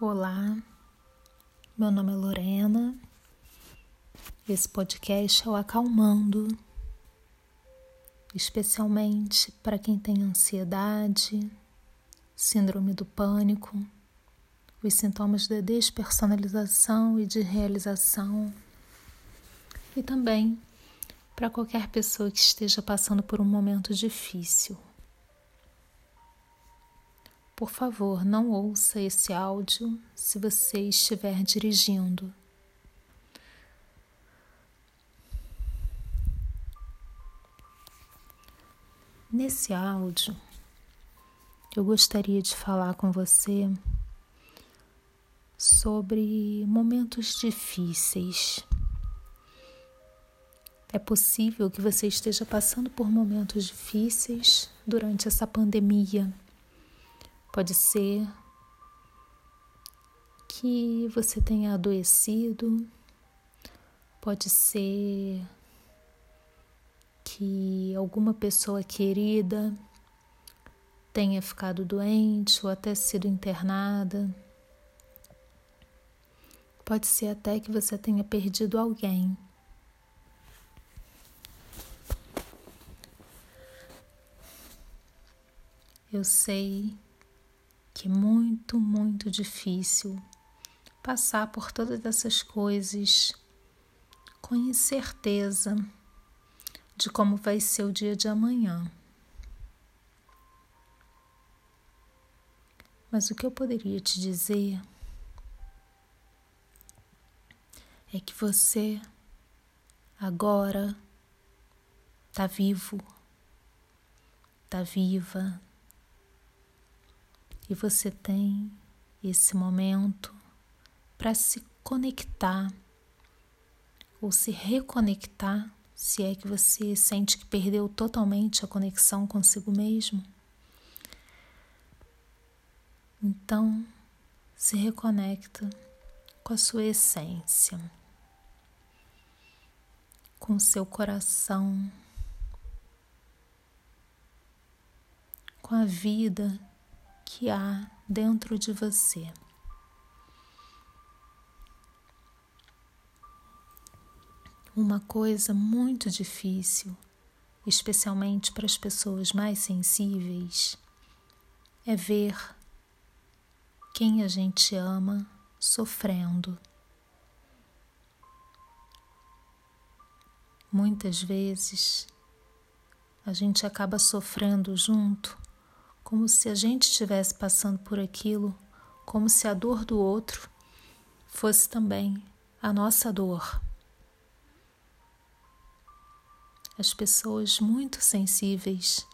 Olá, meu nome é Lorena. Esse podcast é o Acalmando, especialmente para quem tem ansiedade, síndrome do pânico, os sintomas de despersonalização e de realização, e também para qualquer pessoa que esteja passando por um momento difícil. Por favor, não ouça esse áudio se você estiver dirigindo. Nesse áudio, eu gostaria de falar com você sobre momentos difíceis. É possível que você esteja passando por momentos difíceis durante essa pandemia Pode ser que você tenha adoecido, pode ser que alguma pessoa querida tenha ficado doente ou até sido internada. Pode ser até que você tenha perdido alguém. Eu sei que é muito, muito difícil passar por todas essas coisas com incerteza de como vai ser o dia de amanhã. Mas o que eu poderia te dizer é que você agora está vivo, está viva, e você tem esse momento para se conectar ou se reconectar, se é que você sente que perdeu totalmente a conexão consigo mesmo. Então, se reconecta com a sua essência, com o seu coração, com a vida que há dentro de você. Uma coisa muito difícil, especialmente para as pessoas mais sensíveis, é ver quem a gente ama sofrendo. Muitas vezes a gente acaba sofrendo junto como se a gente estivesse passando por aquilo, como se a dor do outro fosse também a nossa dor. As pessoas muito sensíveis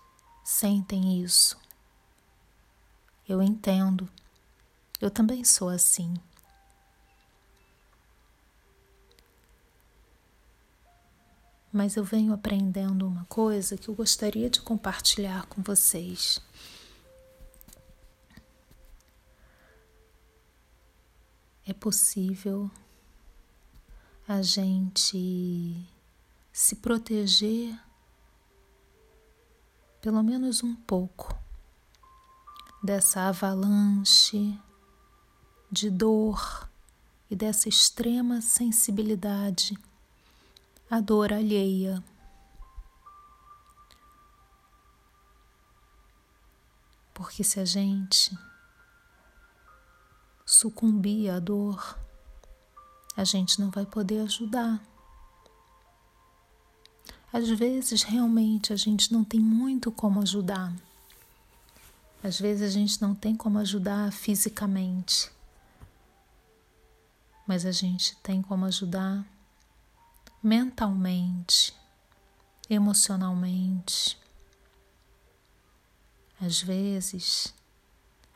sentem isso. Eu entendo. Eu também sou assim. Mas eu venho aprendendo uma coisa que eu gostaria de compartilhar com vocês. Possível a gente se proteger pelo menos um pouco dessa avalanche de dor e dessa extrema sensibilidade à dor alheia. Porque se a gente sucumbir à dor, a gente não vai poder ajudar. Às vezes, realmente, a gente não tem muito como ajudar. Às vezes, a gente não tem como ajudar fisicamente, mas a gente tem como ajudar mentalmente, emocionalmente. Às vezes,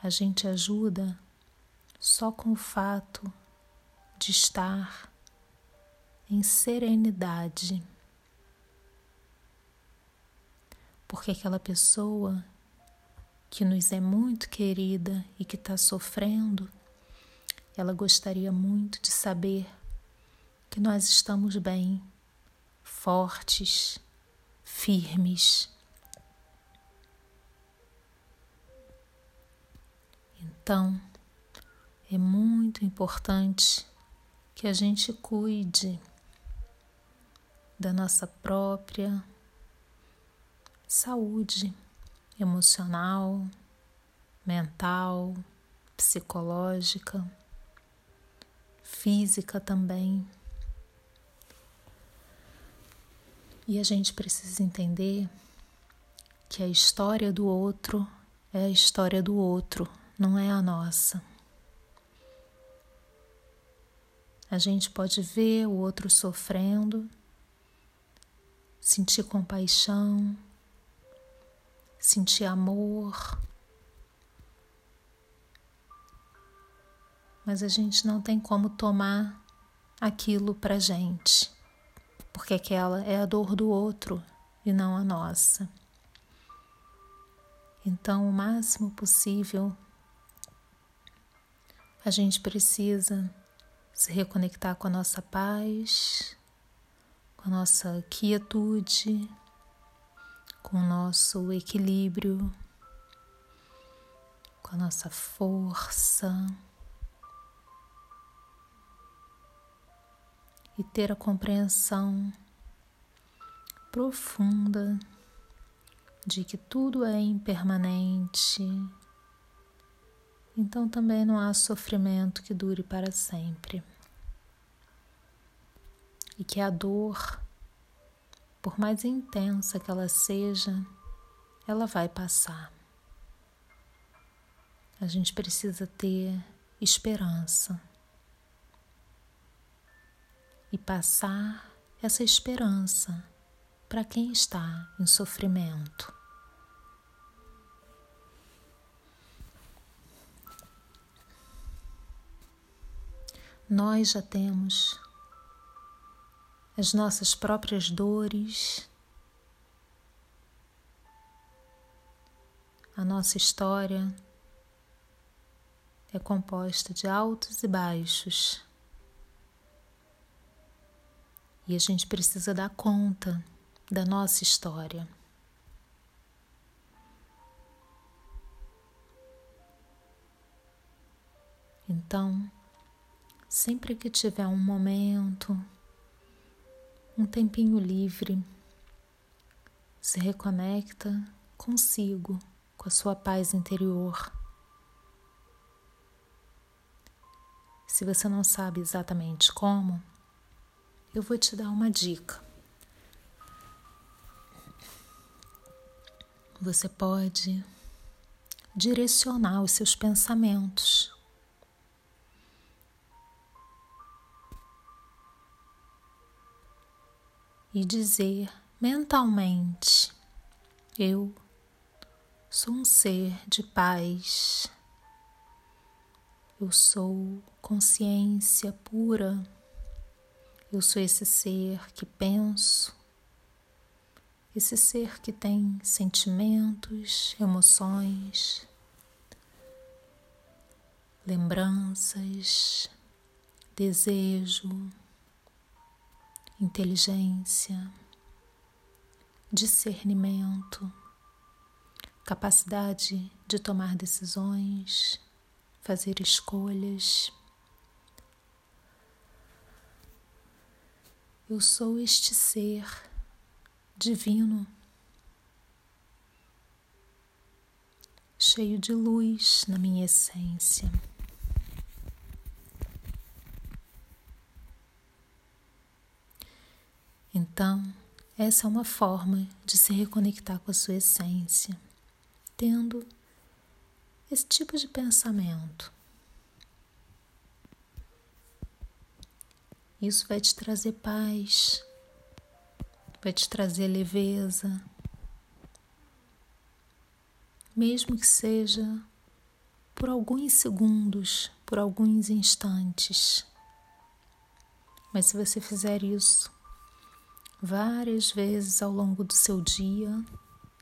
a gente ajuda só com o fato de estar em serenidade. Porque aquela pessoa que nos é muito querida e que está sofrendo, ela gostaria muito de saber que nós estamos bem, fortes, firmes. Então, é muito importante que a gente cuide da nossa própria saúde emocional, mental, psicológica, física também. E a gente precisa entender que a história do outro é a história do outro, não é a nossa. A gente pode ver o outro sofrendo, sentir compaixão, sentir amor, mas a gente não tem como tomar aquilo pra gente, porque aquela é a dor do outro e não a nossa. Então, o máximo possível, a gente precisa se reconectar com a nossa paz, com a nossa quietude, com o nosso equilíbrio, com a nossa força. E ter a compreensão profunda de que tudo é impermanente, então também não há sofrimento que dure para sempre. E que a dor, por mais intensa que ela seja, ela vai passar. A gente precisa ter esperança e passar essa esperança para quem está em sofrimento. Nós já temos as nossas próprias dores, a nossa história é composta de altos e baixos. E a gente precisa dar conta da nossa história. Então, sempre que tiver um momento, um tempinho livre, se reconecta consigo, com a sua paz interior. Se você não sabe exatamente como, eu vou te dar uma dica. Você pode direcionar os seus pensamentos e dizer mentalmente: Eu sou um ser de paz, eu sou consciência pura, eu sou esse ser que penso, esse ser que tem sentimentos, emoções, lembranças, desejo inteligência, discernimento, capacidade de tomar decisões, fazer escolhas. Eu sou este ser divino, cheio de luz na minha essência. Então, essa é uma forma de se reconectar com a sua essência, tendo esse tipo de pensamento. Isso vai te trazer paz, vai te trazer leveza, mesmo que seja por alguns segundos, por alguns instantes. Mas se você fizer isso várias vezes ao longo do seu dia,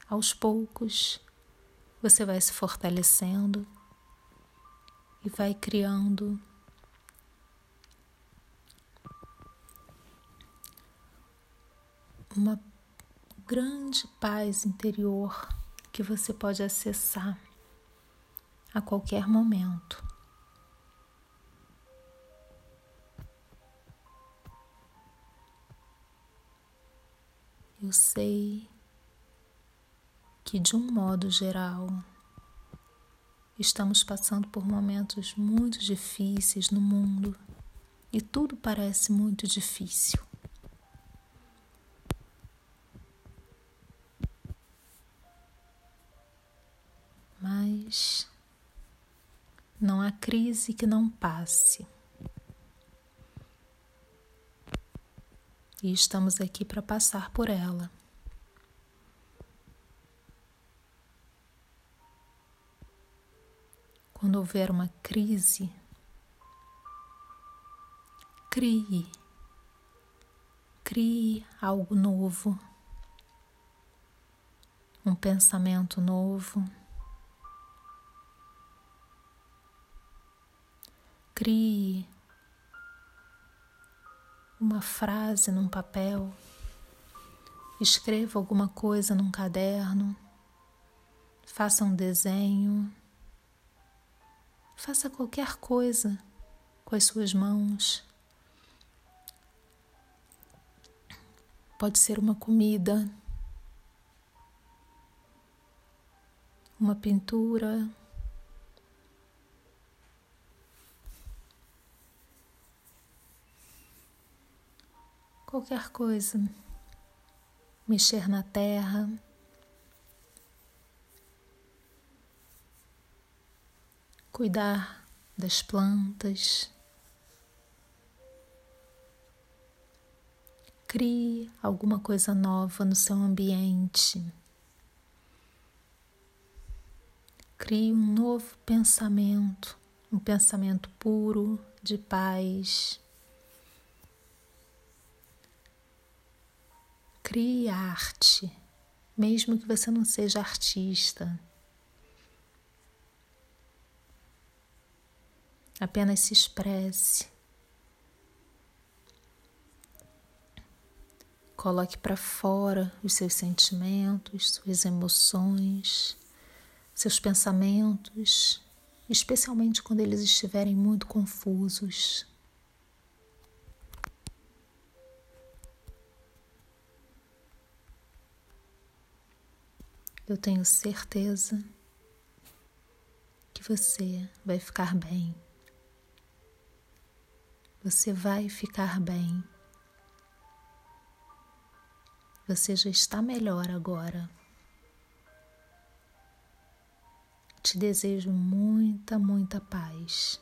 aos poucos, você vai se fortalecendo e vai criando uma grande paz interior que você pode acessar a qualquer momento. Eu sei que, de um modo geral, estamos passando por momentos muito difíceis no mundo e tudo parece muito difícil. Mas não há crise que não passe. E estamos aqui para passar por ela. Quando houver uma crise, crie, crie algo novo, um pensamento novo. Crie uma frase num papel, escreva alguma coisa num caderno, faça um desenho, faça qualquer coisa com as suas mãos. Pode ser uma comida, uma pintura, qualquer coisa, mexer na terra. Cuidar das plantas. Crie alguma coisa nova no seu ambiente. Crie um novo pensamento, um pensamento puro de paz, Crie arte, mesmo que você não seja artista. Apenas se expresse. Coloque para fora os seus sentimentos, suas emoções, seus pensamentos, especialmente quando eles estiverem muito confusos. Eu tenho certeza que você vai ficar bem. Você vai ficar bem. Você já está melhor agora. Te desejo muita, muita paz.